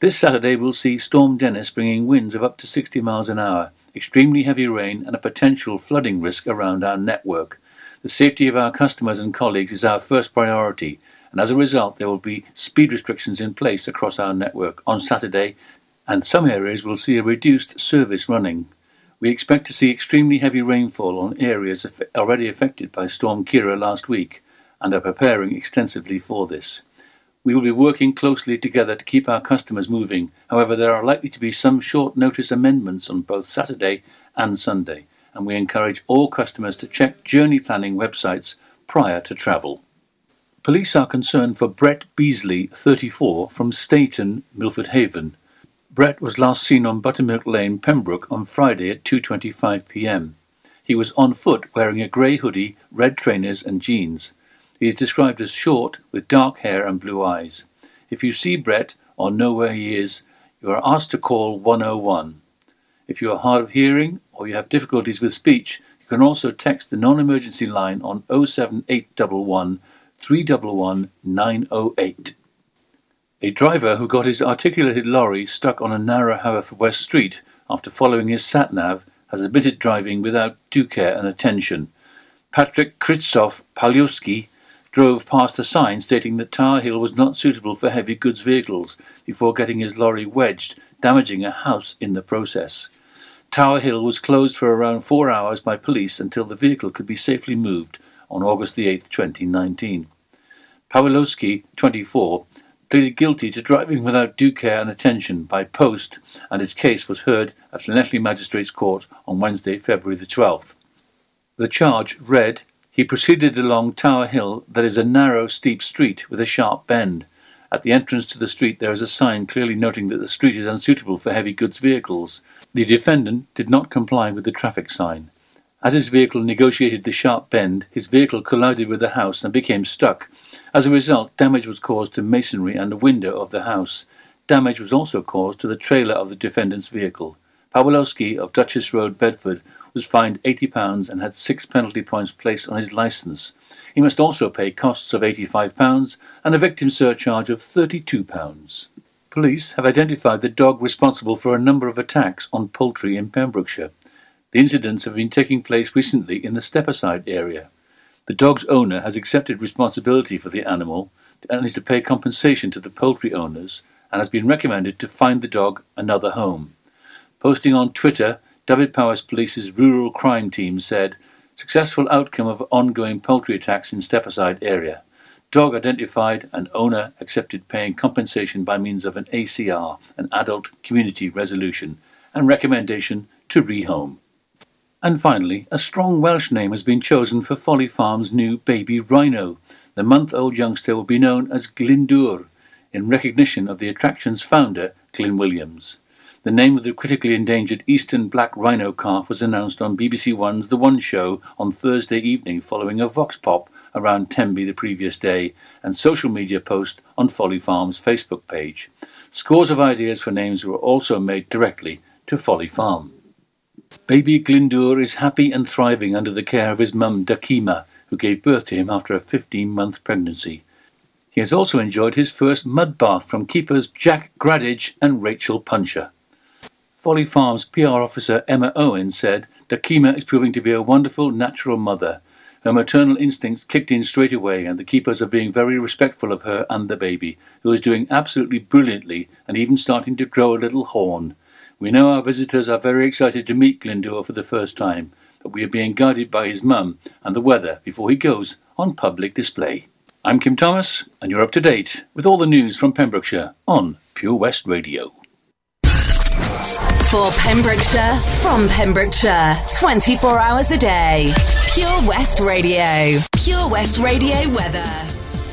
This Saturday will see Storm Dennis bringing winds of up to 60 miles an hour, extremely heavy rain, and a potential flooding risk around our network. The safety of our customers and colleagues is our first priority, and as a result, there will be speed restrictions in place across our network on Saturday, and some areas will see a reduced service running. We expect to see extremely heavy rainfall on areas already affected by Storm Ciara last week and are preparing extensively for this. We will be working closely together to keep our customers moving. However, there are likely to be some short notice amendments on both Saturday and Sunday, and we encourage all customers to check journey planning websites prior to travel. Police are concerned for Brett Beasley, 34, from Stainton, Milford Haven. Brett was last seen on Buttermilk Lane, Pembroke, on Friday at 2:25 p.m. He was on foot wearing a grey hoodie, red trainers, and jeans. He is described as short, with dark hair and blue eyes. If you see Brett or know where he is, you are asked to call 101. If you are hard of hearing or you have difficulties with speech, you can also text the non emergency line on 07811 311 908. A driver who got his articulated lorry stuck on a narrow Haverfordwest street after following his sat nav has admitted driving without due care and attention. Patrick Krzysztof Pawlowski drove past a sign stating that Tower Hill was not suitable for heavy goods vehicles before getting his lorry wedged, damaging a house in the process. Tower Hill was closed for around four hours by police until the vehicle could be safely moved on August 8, 2019. Pawlowski, 24, pleaded guilty to driving without due care and attention by post, and his case was heard at Llanelli Magistrates Court on Wednesday, February the 12th. The charge read he proceeded along Tower Hill, that is a narrow, steep street with a sharp bend. At the entrance to the street there is a sign clearly noting that the street is unsuitable for heavy goods vehicles. The defendant did not comply with the traffic sign. As his vehicle negotiated the sharp bend, his vehicle collided with the house and became stuck. As a result, damage was caused to masonry and the window of the house. Damage was also caused to the trailer of the defendant's vehicle. Pawlowski of Duchess Road, Bedford, was fined £80 and had six penalty points placed on his licence. He must also pay costs of £85 and a victim surcharge of £32. Police have identified the dog responsible for a number of attacks on poultry in Pembrokeshire. The incidents have been taking place recently in the Stepaside area. The dog's owner has accepted responsibility for the animal and is to pay compensation to the poultry owners and has been recommended to find the dog another home. Posting on Twitter, Dyfed-Powys Police's rural crime team said, successful outcome of ongoing poultry attacks in Stepaside area. Dog identified and owner accepted paying compensation by means of an ACR, an adult community resolution, and recommendation to rehome. And finally, a strong Welsh name has been chosen for Folly Farm's new baby rhino. The month old youngster will be known as Glyndŵr, in recognition of the attraction's founder, Glyn Williams. The name of the critically endangered eastern black rhino calf was announced on BBC One's The One Show on Thursday evening following a vox pop around Tenby the previous day and social media post on Folly Farm's Facebook page. Scores of ideas for names were also made directly to Folly Farm. Baby Glyndŵr is happy and thriving under the care of his mum Dakima, who gave birth to him after a 15 month pregnancy. He has also enjoyed his first mud bath from keepers Jack Gradage and Rachel Puncher. Folly Farms PR officer Emma Owen said, Dakima is proving to be a wonderful natural mother. Her maternal instincts kicked in straight away, and the keepers are being very respectful of her and the baby, who is doing absolutely brilliantly and even starting to grow a little horn. We know our visitors are very excited to meet Glyndŵr for the first time, but we are being guided by his mum and the weather before he goes on public display. I'm Kim Thomas, and you're up to date with all the news from Pembrokeshire on Pure West Radio. For Pembrokeshire, from Pembrokeshire, 24 hours a day. Pure West Radio. Pure West Radio weather.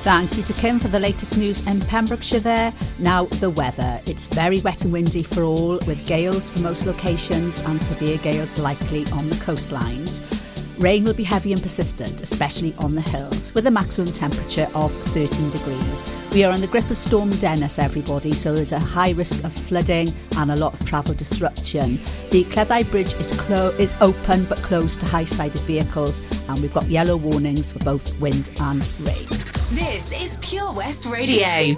Thank you to Kim for the latest news in Pembrokeshire there. Now, the weather. It's very wet and windy for all, with gales for most locations and severe gales likely on the coastlines. Rain will be heavy and persistent, especially on the hills, with a maximum temperature of 13 degrees. We are in the grip of Storm Dennis, everybody, so there's a high risk of flooding and a lot of travel disruption. The Cleddau Bridge is, clo- is open but closed to high-sided vehicles, and we've got yellow warnings for both wind and rain. This is Pure West Radio.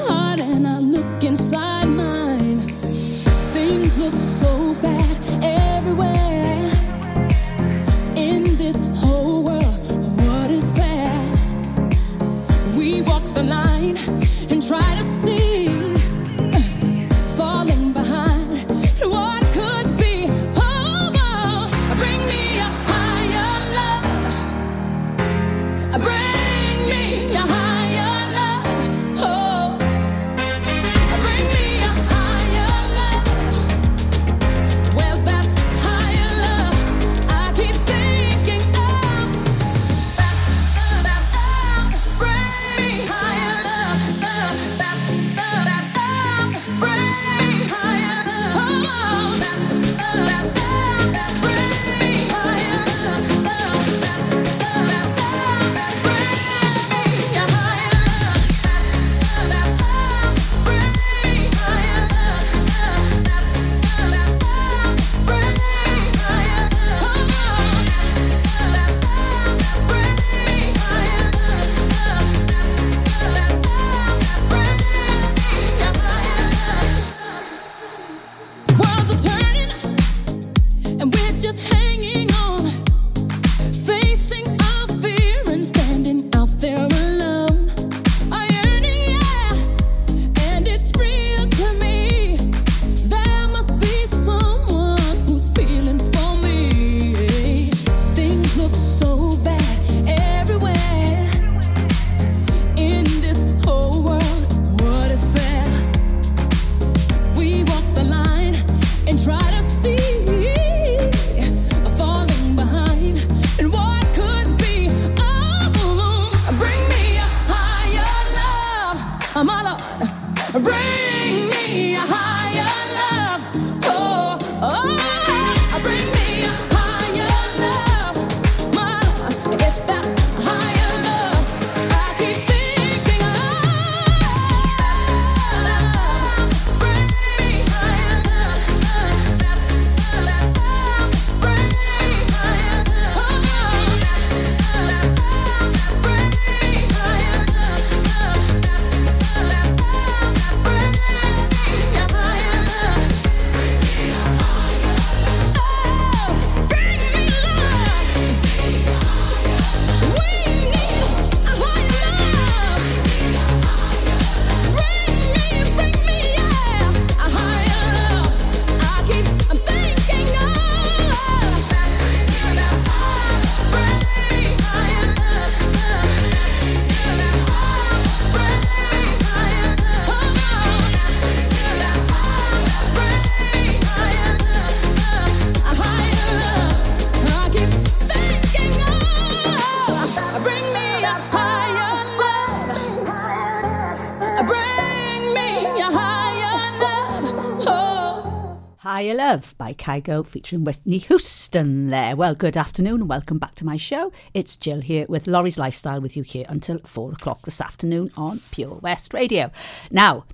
Kygo featuring Whitney Houston there. Well, good afternoon and welcome back to my show. It's Jill here with Lawrie's Lifestyle with you here until four o'clock this afternoon on Pure West Radio. Now,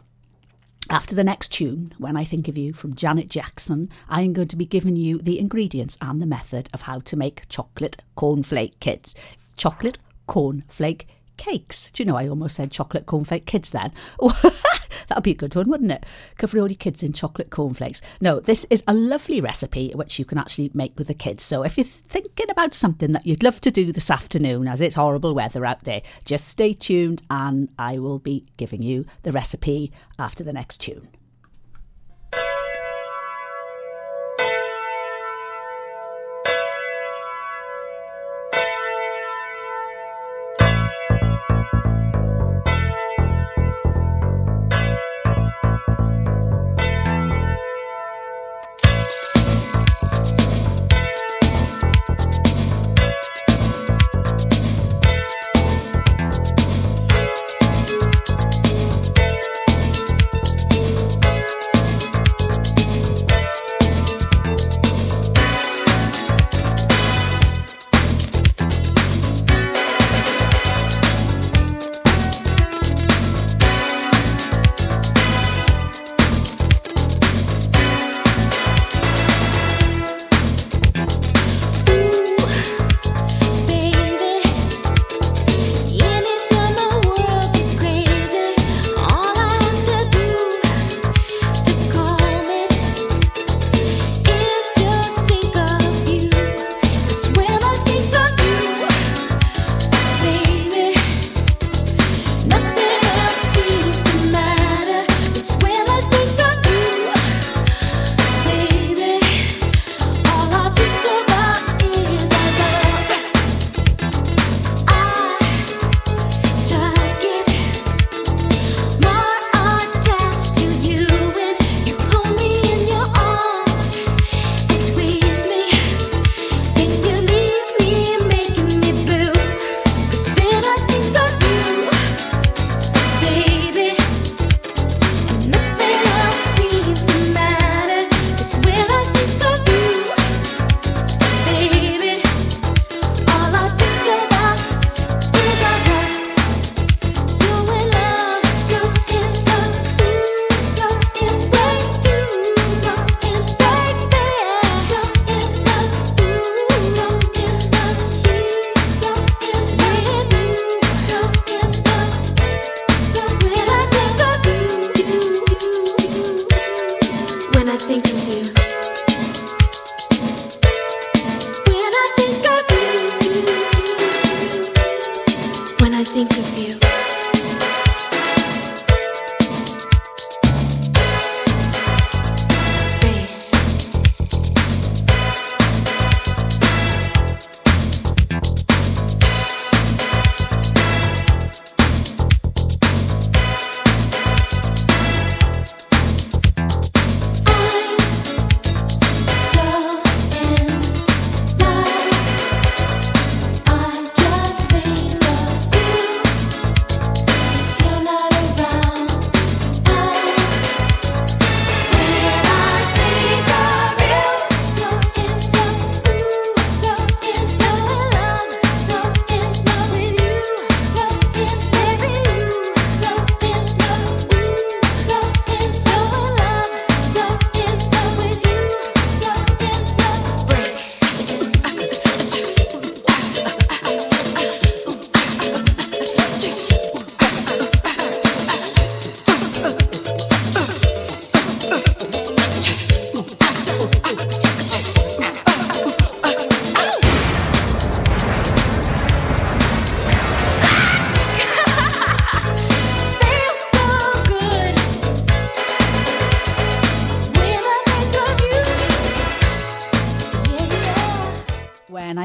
after the next tune, When I Think of You from Janet Jackson, I am going to be giving you the ingredients and the method of how to make chocolate cornflake kids. Chocolate cornflake cakes. Do you know, I almost said chocolate cornflake kids then. That'd be a good one, wouldn't it? Cover all your kids in chocolate cornflakes. No, this is a lovely recipe which you can actually make with the kids. So if you're thinking about something that you'd love to do this afternoon, as it's horrible weather out there, just stay tuned and I will be giving you the recipe after the next tune.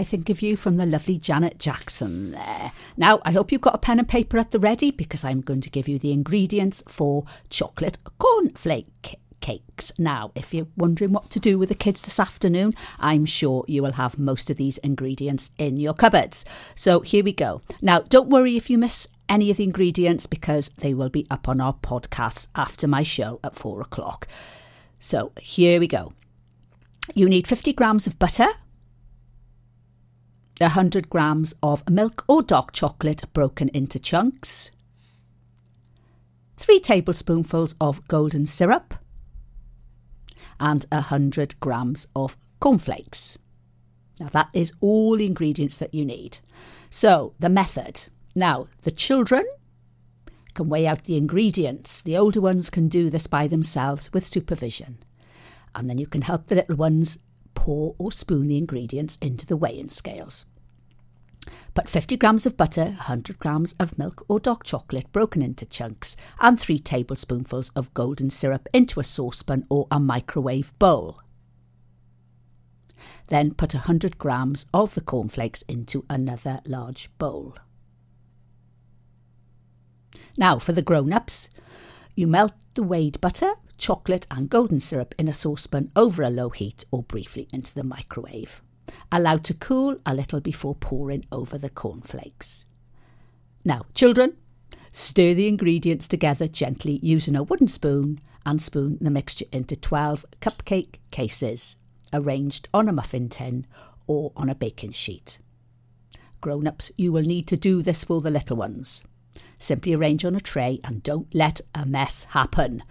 Think of you from the lovely Janet Jackson there. Now, I hope you've got a pen and paper at the ready because I'm going to give you the ingredients for chocolate cornflake cakes. Now, if you're wondering what to do with the kids this afternoon, I'm sure you will have most of these ingredients in your cupboards. So here we go. Now, don't worry if you miss any of the ingredients because they will be up on our podcasts after my show at four o'clock. So here we go. You need 50 grams of butter, 100 grams of milk or dark chocolate broken into chunks, 3 tablespoonfuls of golden syrup, and 100 grams of cornflakes. Now, that is all the ingredients that you need. So, the method. Now, the children can weigh out the ingredients. The older ones can do this by themselves with supervision. And then you can help the little ones pour or spoon the ingredients into the weighing scales. Put 50 grams of butter, 100 grams of milk or dark chocolate broken into chunks, and 3 tablespoonfuls of golden syrup into a saucepan or a microwave bowl. Then put 100 grams of the cornflakes into another large bowl. Now, for the grown ups, you melt the weighed butter, chocolate, and golden syrup in a saucepan over a low heat or briefly into the microwave allowed to cool a little before pouring over the cornflakes. Now, children, stir the ingredients together gently using a wooden spoon and spoon the mixture into 12 cupcake cases arranged on a muffin tin or on a baking sheet. Grown ups, you will need to do this for the little ones. Simply arrange on a tray and don't let a mess happen.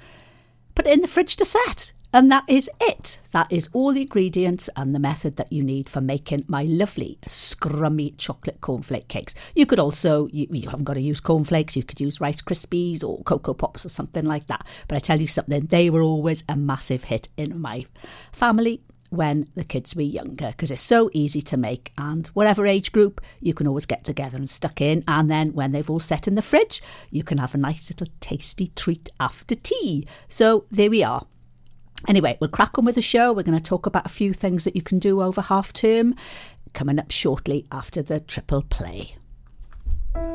Put it in the fridge to set and that is it. That is all the ingredients and the method that you need for making my lovely scrummy chocolate cornflake cakes. You could also, you, you, haven't got to use cornflakes, you could use Rice Krispies or Coco Pops or something like that. But I tell you something, they were always a massive hit in my family when the kids were younger because it's so easy to make and whatever age group you can always get together and stuck in and then when they've all set in the fridge you can have a nice little tasty treat after tea so there we are Anyway, we'll crack on with the show. We're going to talk about a few things that you can do over half term coming up shortly after the triple play.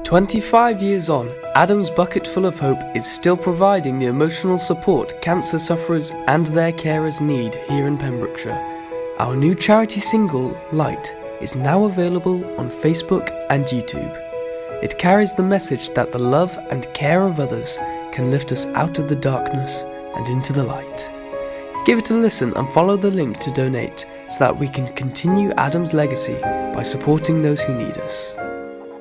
25 years on, Adam's Bucketful of Hope is still providing the emotional support cancer sufferers and their carers need here in Pembrokeshire. Our new charity single, Light, is now available on Facebook and YouTube. It carries the message that the love and care of others can lift us out of the darkness and into the light. Give it a listen and follow the link to donate so that we can continue Adam's legacy by supporting those who need us.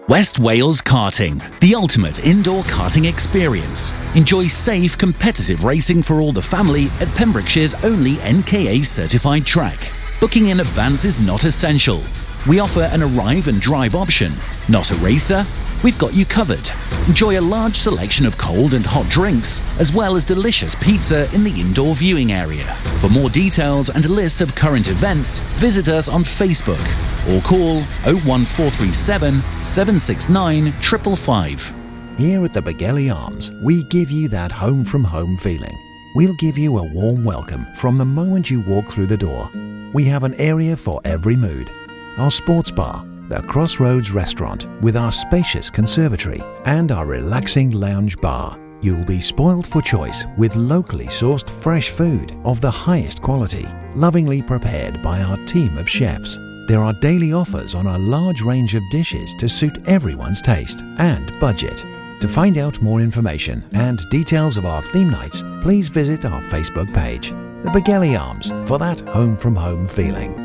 West Wales Karting, the ultimate indoor karting experience. Enjoy safe, competitive racing for all the family at Pembrokeshire's only NKA certified track. Booking in advance is not essential. We offer an arrive and drive option. Not a racer? We've got you covered. Enjoy a large selection of cold and hot drinks, as well as delicious pizza in the indoor viewing area. For more details and a list of current events, visit us on Facebook or call 01437 769 555. Here at the Begelly Arms, we give you that home from home feeling. We'll give you a warm welcome from the moment you walk through the door. We have an area for every mood. Our sports bar the Crossroads Restaurant with our spacious conservatory and our relaxing lounge bar. You'll be spoiled for choice with locally sourced fresh food of the highest quality, lovingly prepared by our team of chefs. There are daily offers on a large range of dishes to suit everyone's taste and budget. To find out more information and details of our theme nights, please visit our Facebook page, The Begelly Arms, for that home from home feeling.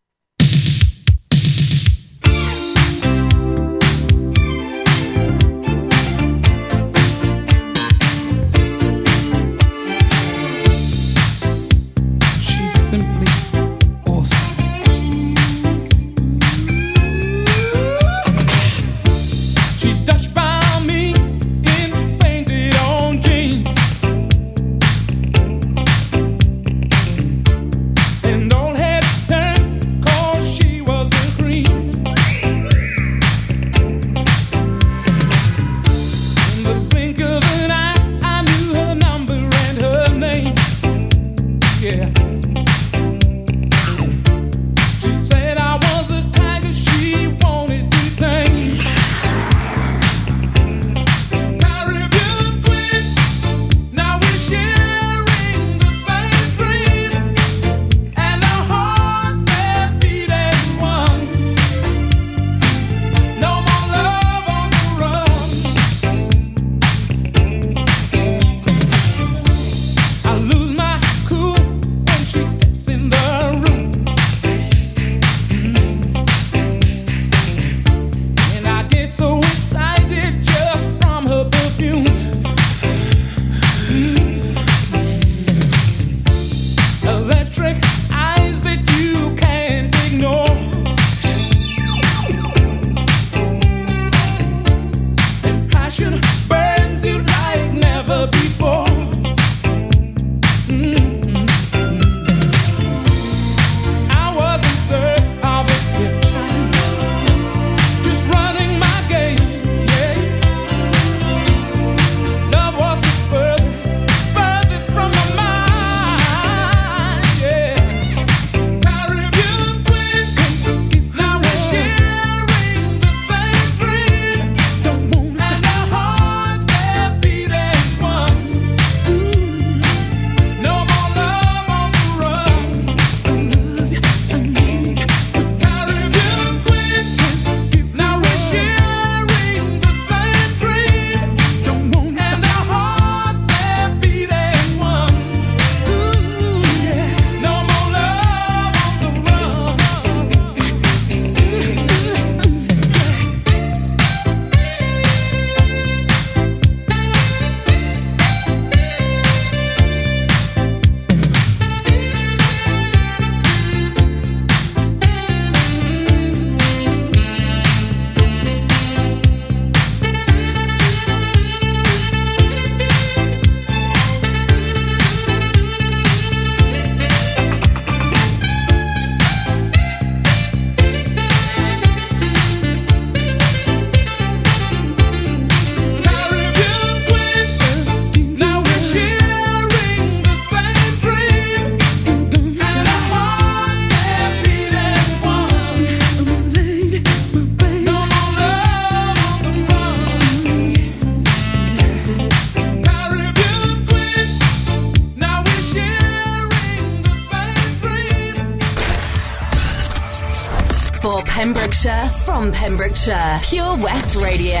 Pembrokeshire, Pure West Radio.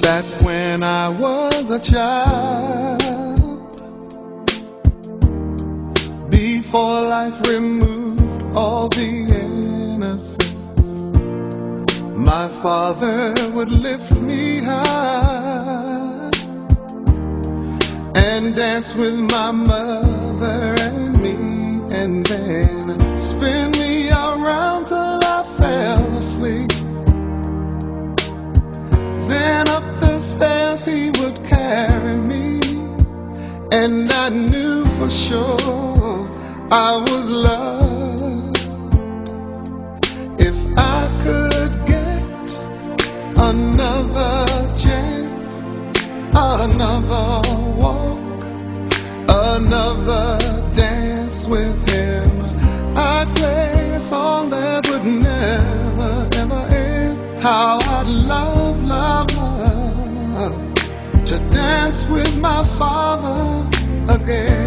Back when I was a child, before life removed all the father would lift me high and dance with my mother and me, and then spin me around till I fell asleep. Then up the stairs he would carry me, and I knew for sure I was loved. Another chance, another walk, another dance with him, I'd play a song that would never, ever end. How I'd love, love, love to dance with my father again.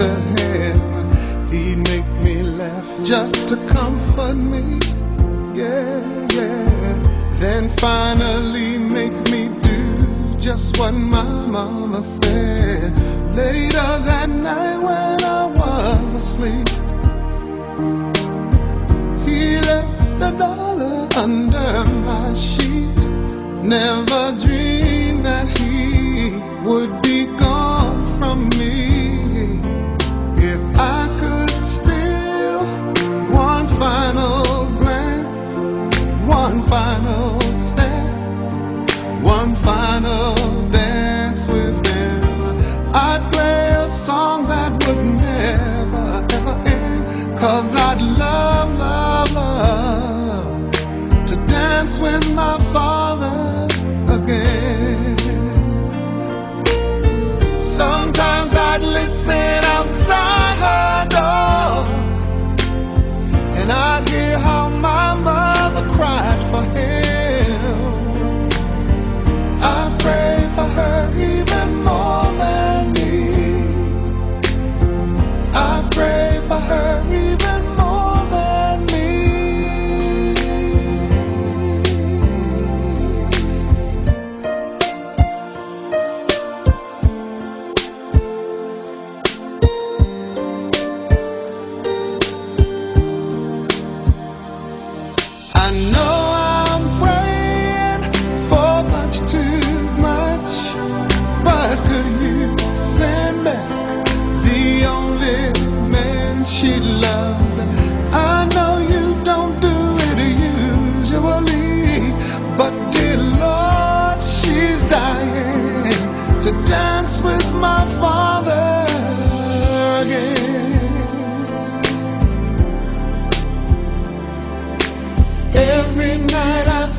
To him. He'd make me laugh just to comfort me, yeah, yeah. Then finally make me do just what my mama said. Later that night when I was asleep, he left a dollar under my sheet. Never dreamed that he would be gone from me. Final step, one final dance with him, I'd play a song that would never ever end. Cause I'd love, love, love to dance with my father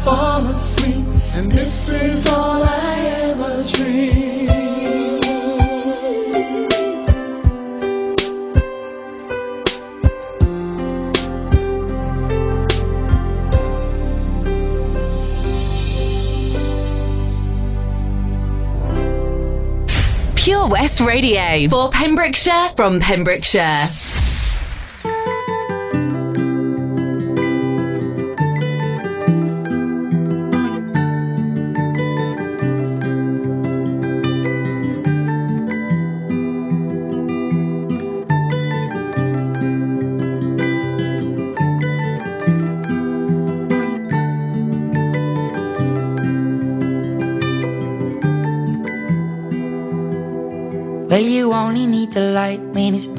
fall asleep, and this is all I ever dream. Pure West Radio for Pembrokeshire from Pembrokeshire.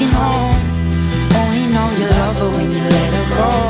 Missing home. Only know you love her when you let her go.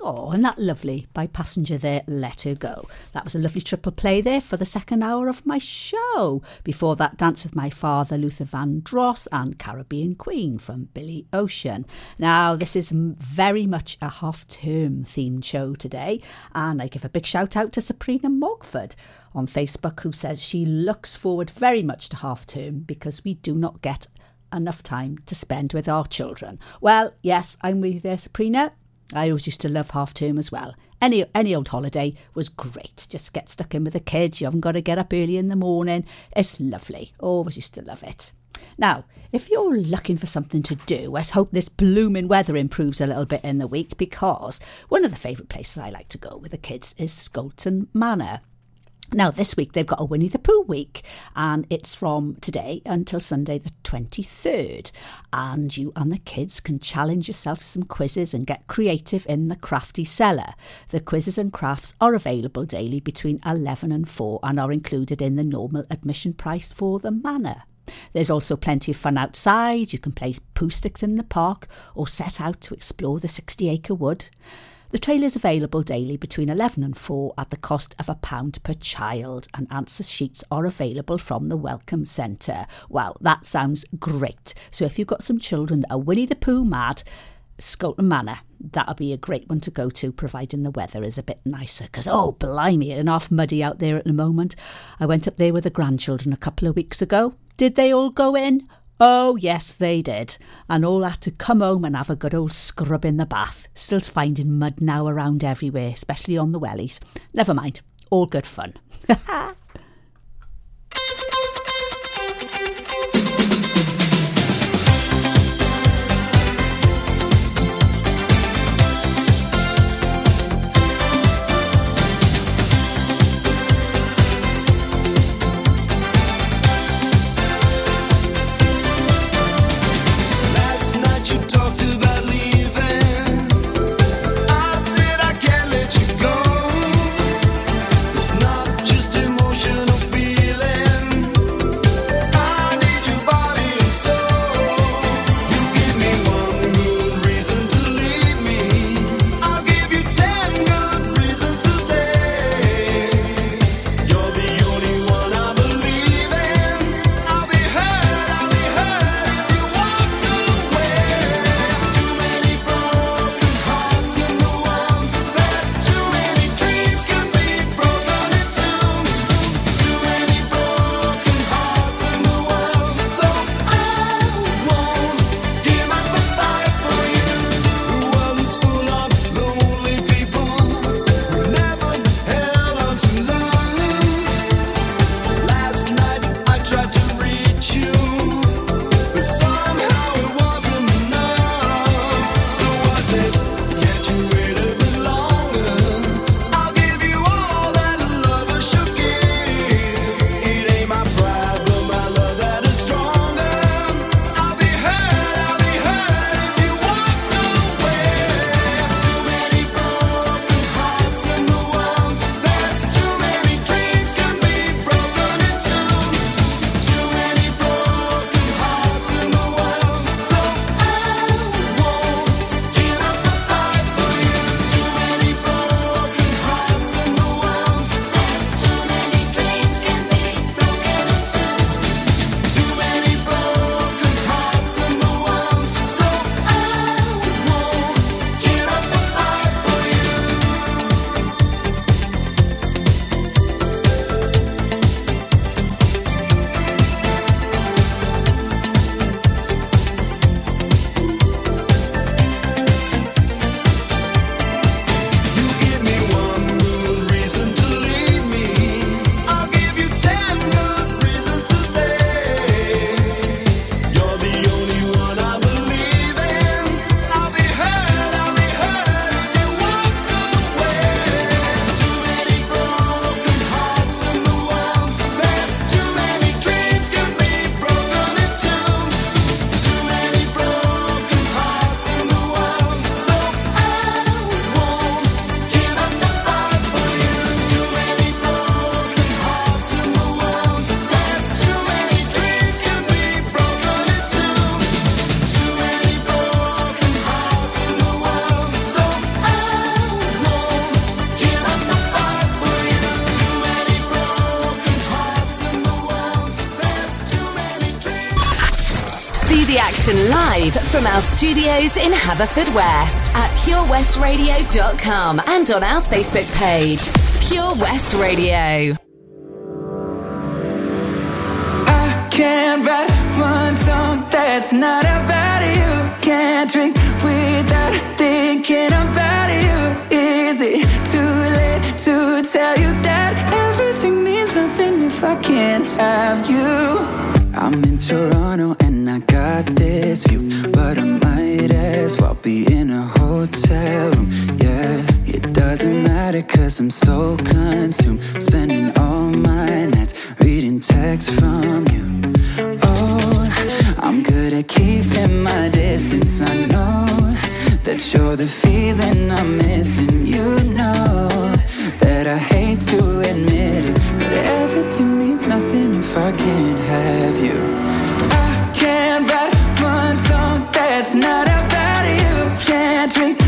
Oh, and that lovely by Passenger there, Let Her Go. That was a lovely triple play there for the second hour of my show. Before that, Dance with My Father, Luther Vandross, and Caribbean Queen from Billy Ocean. Now, this is very much a half term themed show today, and I give a big shout out to Sabrina Mogford on Facebook, who says she looks forward very much to half term because we do not get enough time to spend with our children. Well, yes, I'm with you there, Sabrina. I always used to love half term as well. Any any old holiday was great. Just get stuck in with the kids. You haven't got to get up early in the morning. It's lovely. Always used to love it. Now, if you're looking for something to do, let's hope this blooming weather improves a little bit in the week because one of the favourite places I like to go with the kids is Scolton Manor. Now, this week they've got a Winnie the Pooh week, and it's from today until Sunday, the 23rd. And you and the kids can challenge yourself to some quizzes and get creative in the crafty cellar. The quizzes and crafts are available daily between 11 and 4 and are included in the normal admission price for the manor. There's also plenty of fun outside. You can play poo sticks in the park or set out to explore the 60 acre wood. The trail is available daily between 11 and 4 at the cost of a pound per child, and answer sheets are available from the Welcome Centre. Wow, that sounds great. So if you've got some children that are Winnie the Pooh mad, Scolton Manor, that'll be a great one to go to, providing the weather is a bit nicer. Because, oh, blimey, it's half muddy out there at the moment. I went up there with the grandchildren a couple of weeks ago. Did they all go in? Oh, yes, they did. And all had to come home and have a good old scrub in the bath. Still finding mud now around everywhere, especially on the wellies. Never mind, all good fun. Live from our studios in Haverfordwest at purewestradio.com and on our Facebook page, Pure West Radio. I can't write one song that's not about you. Can't drink without thinking about you. Is it too late to tell you that everything means nothing if I can't have you? I'm in Toronto I got this view, but I might as well be in a hotel room. Yeah, it doesn't matter cause I'm so consumed, spending all my nights reading texts from you. Oh, I'm good at keeping my distance. I know that you're the feeling I'm missing. You know that I hate to admit it, but everything means nothing if I can't have you. That's not about you. Can't drink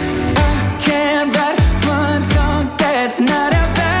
Write one song that's not about.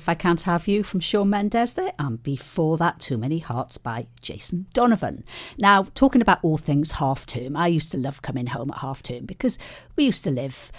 If I Can't Have You from Shawn Mendes there, and before that, Too Many Hearts by Jason Donovan. Now, talking about all things half term, I used to love coming home at half term because we used to live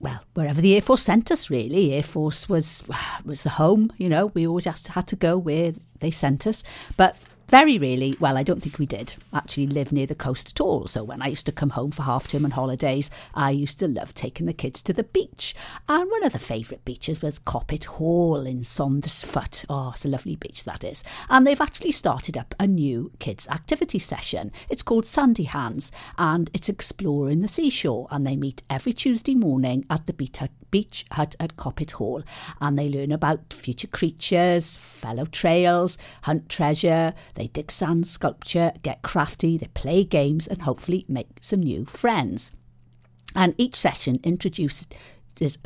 well, wherever the Air Force sent us, really. Air Force was was the home, you know. We always had to, had to go where they sent us. But very really, well, I don't think we did actually live near the coast at all. So when I used to come home for half term and holidays, I used to love taking the kids to the beach. And one of the favourite beaches was Coppet Hall in Saundersfoot. Oh, it's a lovely beach, that is. And they've actually started up a new kids' activity session. It's called Sandy Hands and it's exploring the seashore. And they meet every Tuesday morning at the hut, beach hut at Coppet Hall. And they learn about future creatures, fellow trails, hunt treasure. They dig sand sculpture, get crafty, they play games, and hopefully make some new friends. And each session introduces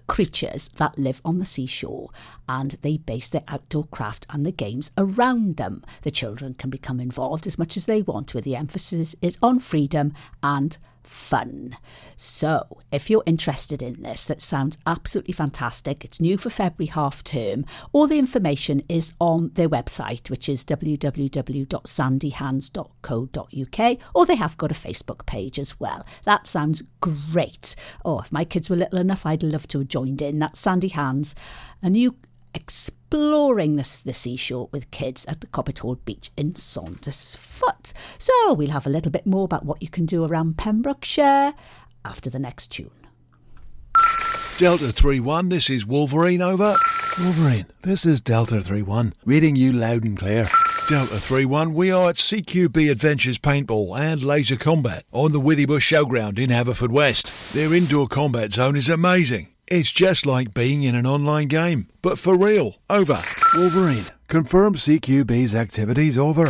creatures that live on the seashore and they base their outdoor craft and the games around them. The children can become involved as much as they want, where the emphasis is on freedom and fun. So, if you're interested in this, that sounds absolutely fantastic. It's new for February half term. All the information is on their website, which is www.sandyhands.co.uk, or they have got a Facebook page as well. That sounds great. Oh, if my kids were little enough, I'd love to have joined in. That's Sandy Hands, a new exploring the, the seashore with kids at the Coppet Hall Beach in Saundersfoot. So we'll have a little bit more about what you can do around Pembrokeshire after the next tune. Delta 3-1, this is Wolverine, over. Wolverine, this is Delta 3-1, reading you loud and clear. Delta 3-1, we are at CQB Adventures Paintball and Laser Combat on the Withybush Showground in Haverfordwest. Their indoor combat zone is amazing. It's just like being in an online game, but for real. Over. Wolverine, confirm CQB's activities over.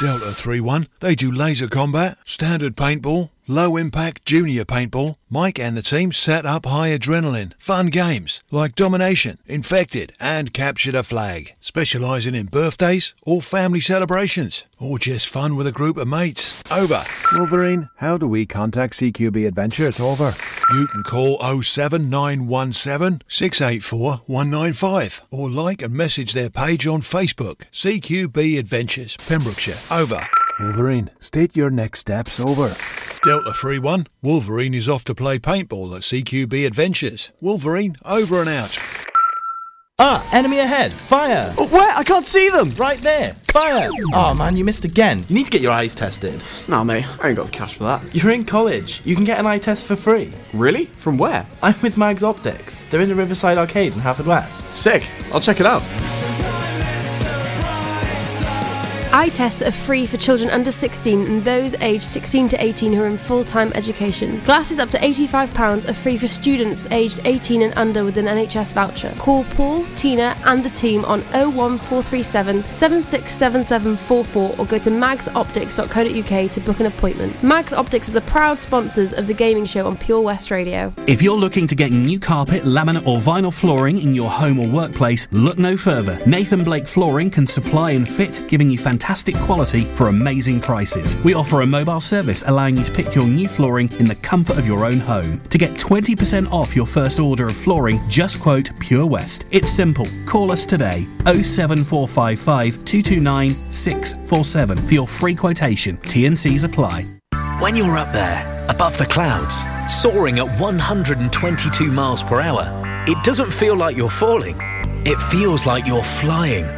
Delta 3-1, they do laser combat, standard paintball, low impact junior paintball. Mike and the team set up high adrenaline, fun games like Domination, Infected, and Captured a Flag, specialising in birthdays or family celebrations, or just fun with a group of mates. Over. Wolverine, how do we contact CQB Adventures? Over. You can call 07917 684 195 or like and message their page on Facebook, CQB Adventures, Pembrokeshire. Over. Wolverine, state your next steps. Over. Delta 3 1. Wolverine is off to play paintball at CQB Adventures. Wolverine, over and out. Ah, enemy ahead! Fire! Oh, where? I can't see them! Right there! Fire! Oh man, you missed again. You need to get your eyes tested. Nah, mate, I ain't got the cash for that. You're in college. You can get an eye test for free. Really? From where? I'm with Mags Optics. They're in the Riverside Arcade in Haverfordwest. Sick. I'll check it out. Eye tests are free for children under 16 and those aged 16 to 18 who are in full time education. Glasses up to £85 are free for students aged 18 and under with an NHS voucher. Call Paul, Tina, and the team on 01437 767744 or go to magsoptics.co.uk to book an appointment. Mags Optics are the proud sponsors of the gaming show on Pure West Radio. If you're looking to get new carpet, laminate, or vinyl flooring in your home or workplace, look no further. Nathan Blake Flooring can supply and fit, giving you fantastic quality for amazing prices. We offer a mobile service allowing you to pick your new flooring in the comfort of your own home. To get 20% off your first order of flooring, just quote Pure West. It's simple. Call us today 07455 229 647 for your free quotation. TNCs apply. When you're up there, above the clouds, soaring at 122 miles per hour, it doesn't feel like you're falling. It feels like you're flying.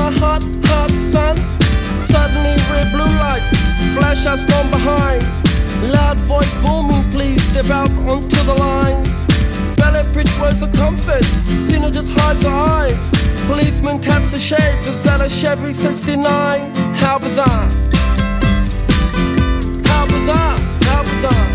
The hot, hot sun. Suddenly red blue lights flash us from behind. Loud voice booming, please step out onto the line. Ballet bridge words of comfort, Cena just hides her eyes. Policeman taps the shades, is that a Chevy 69? How bizarre! How bizarre! How bizarre!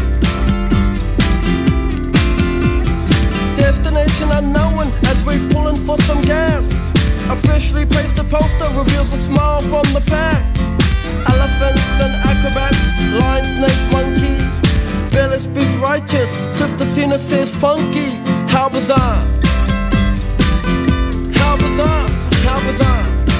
Destination unknown as we're pulling for some gas. Officially placed a poster reveals a smile from the pack. Elephants and acrobats, lion, snakes, monkey. Billy speaks righteous, Sister Cena says funky. How bizarre! How bizarre! How bizarre!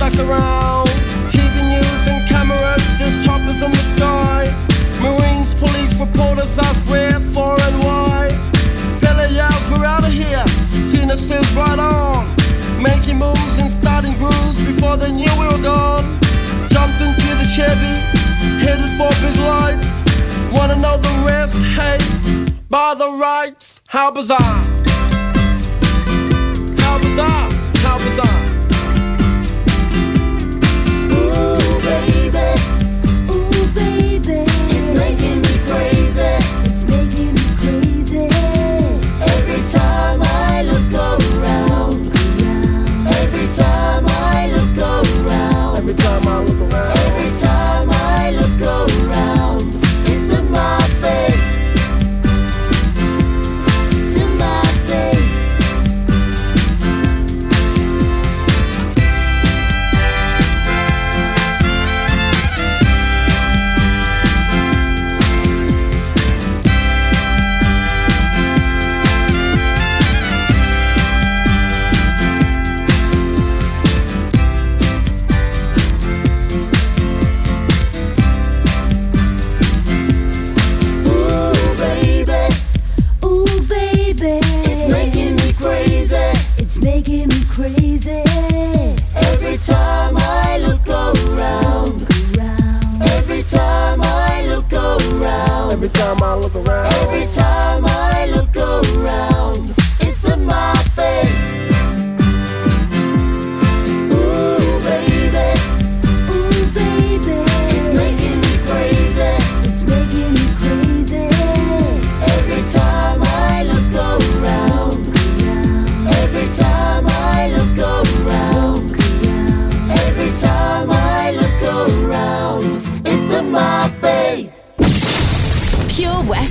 stuck around. TV news and cameras, there's choppers in the sky. Marines, police, reporters ask where, for, and why. Billy yells, we're out of here. Cena says, right on. Making moves and starting grooves before they knew we were gone. Jumped into the Chevy, headed for big lights. Wanna know the rest? Hey, by the rights, how bizarre! How bizarre!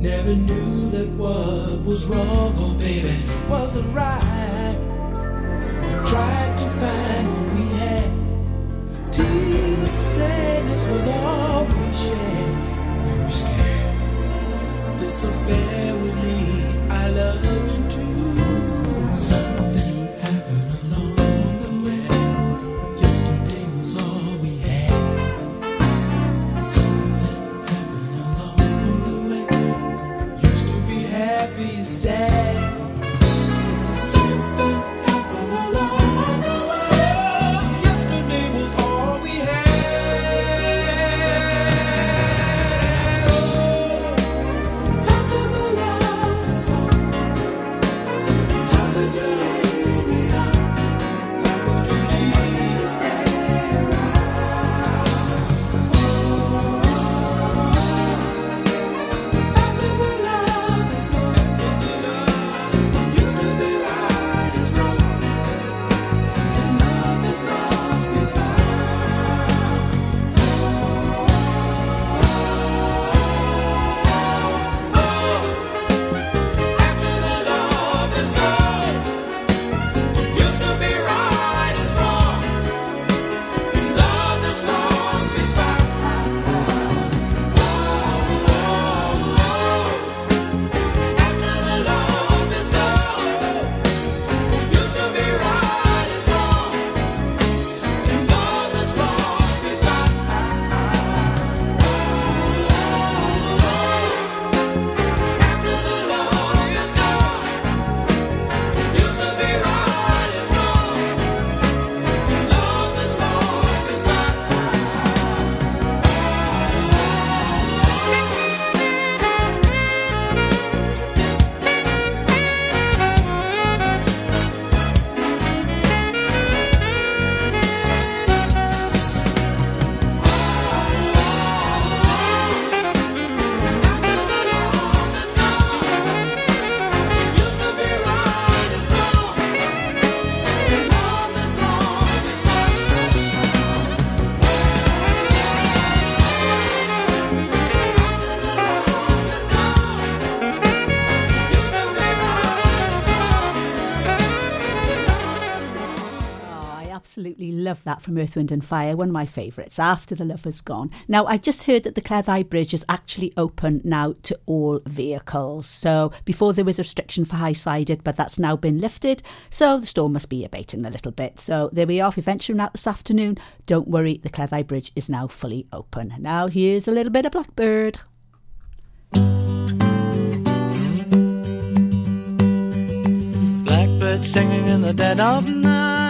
Never knew that what was wrong, oh baby, wasn't right. We tried to find what we had. Till the sadness was all we shared. We were scared this affair would lead our love into something. That from Earth, Wind and Fire, one of my favourites, After the Love Has Gone. Now, I just heard that the Cleddau Bridge is actually open now to all vehicles. So before there was a restriction for high-sided, but that's now been lifted. So the storm must be abating a little bit. So there we are. If you're venturing out this afternoon, don't worry, the Cleddau Bridge is now fully open. Now here's a little bit of Blackbird. Blackbird singing in the dead of night.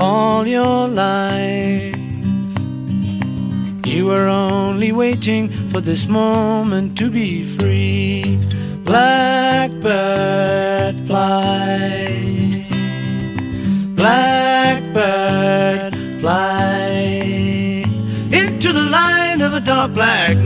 all your life. You were only waiting for this moment to be free. Blackbird fly. Blackbird fly into the line of a dark black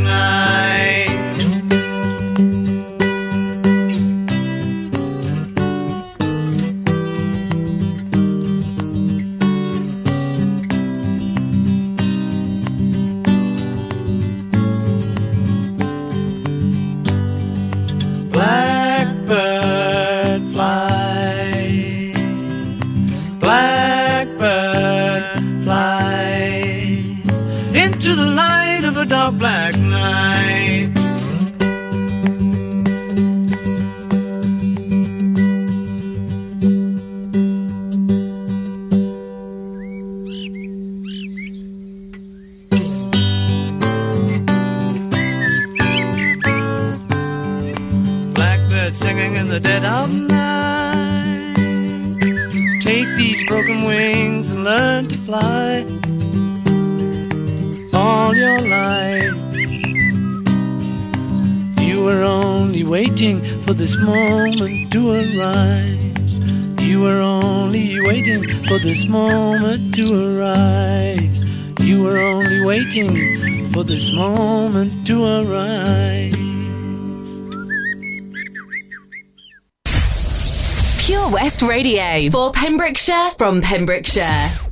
waiting for this moment to arise. You were only waiting for this moment to arise. You were only waiting for this moment to arise. Pure West Radio for Pembrokeshire from Pembrokeshire.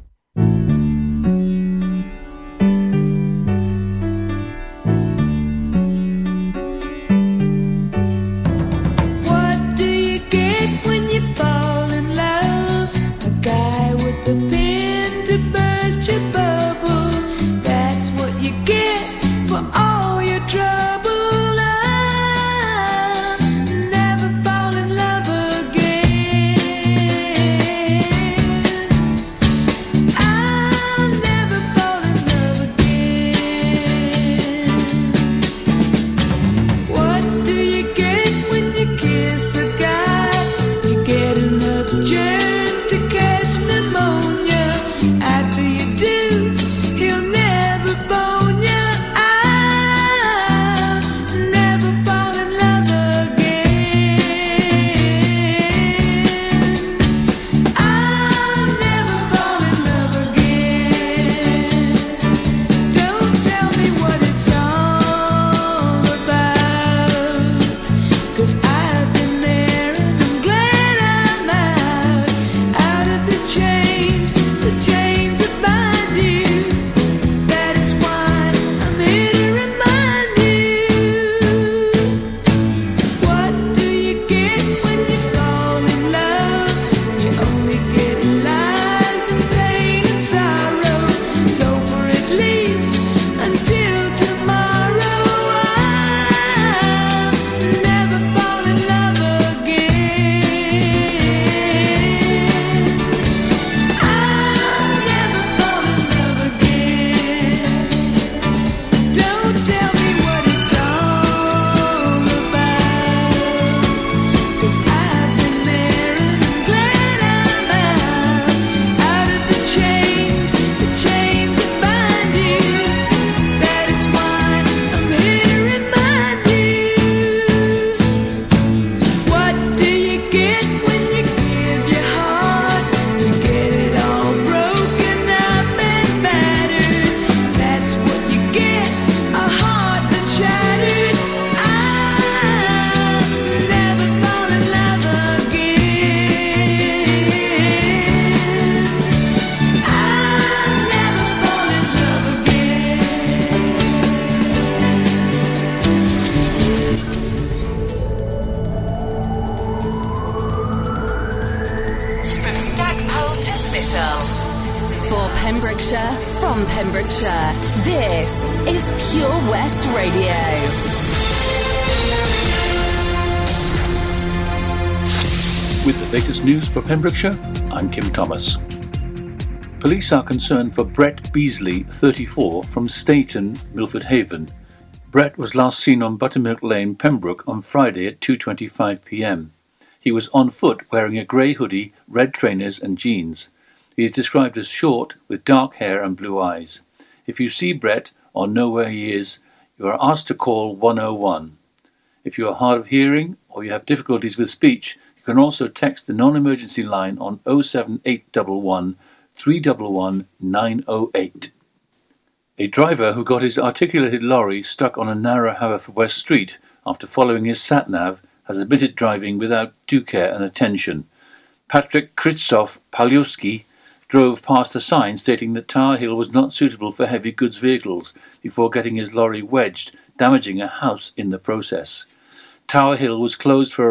Pembrokeshire, I'm Kim Thomas. Police are concerned for Brett Beasley, 34, from Steynton, Milford Haven. Brett was last seen on Buttermilk Lane, Pembroke, on Friday at 2:25 p.m. He was on foot wearing a grey hoodie, red trainers, and jeans. He is described as short, with dark hair and blue eyes. If you see Brett or know where he is, you are asked to call 101. If you are hard of hearing or you have difficulties with speech, you can also text the non-emergency line on 07811 311 908. A driver who got his articulated lorry stuck on a narrow Haverfordwest street after following his sat-nav has admitted driving without due care and attention. Patrick Krzysztof Pawlowski drove past a sign stating that Tower Hill was not suitable for heavy goods vehicles before getting his lorry wedged, damaging a house in the process. Tower Hill was closed for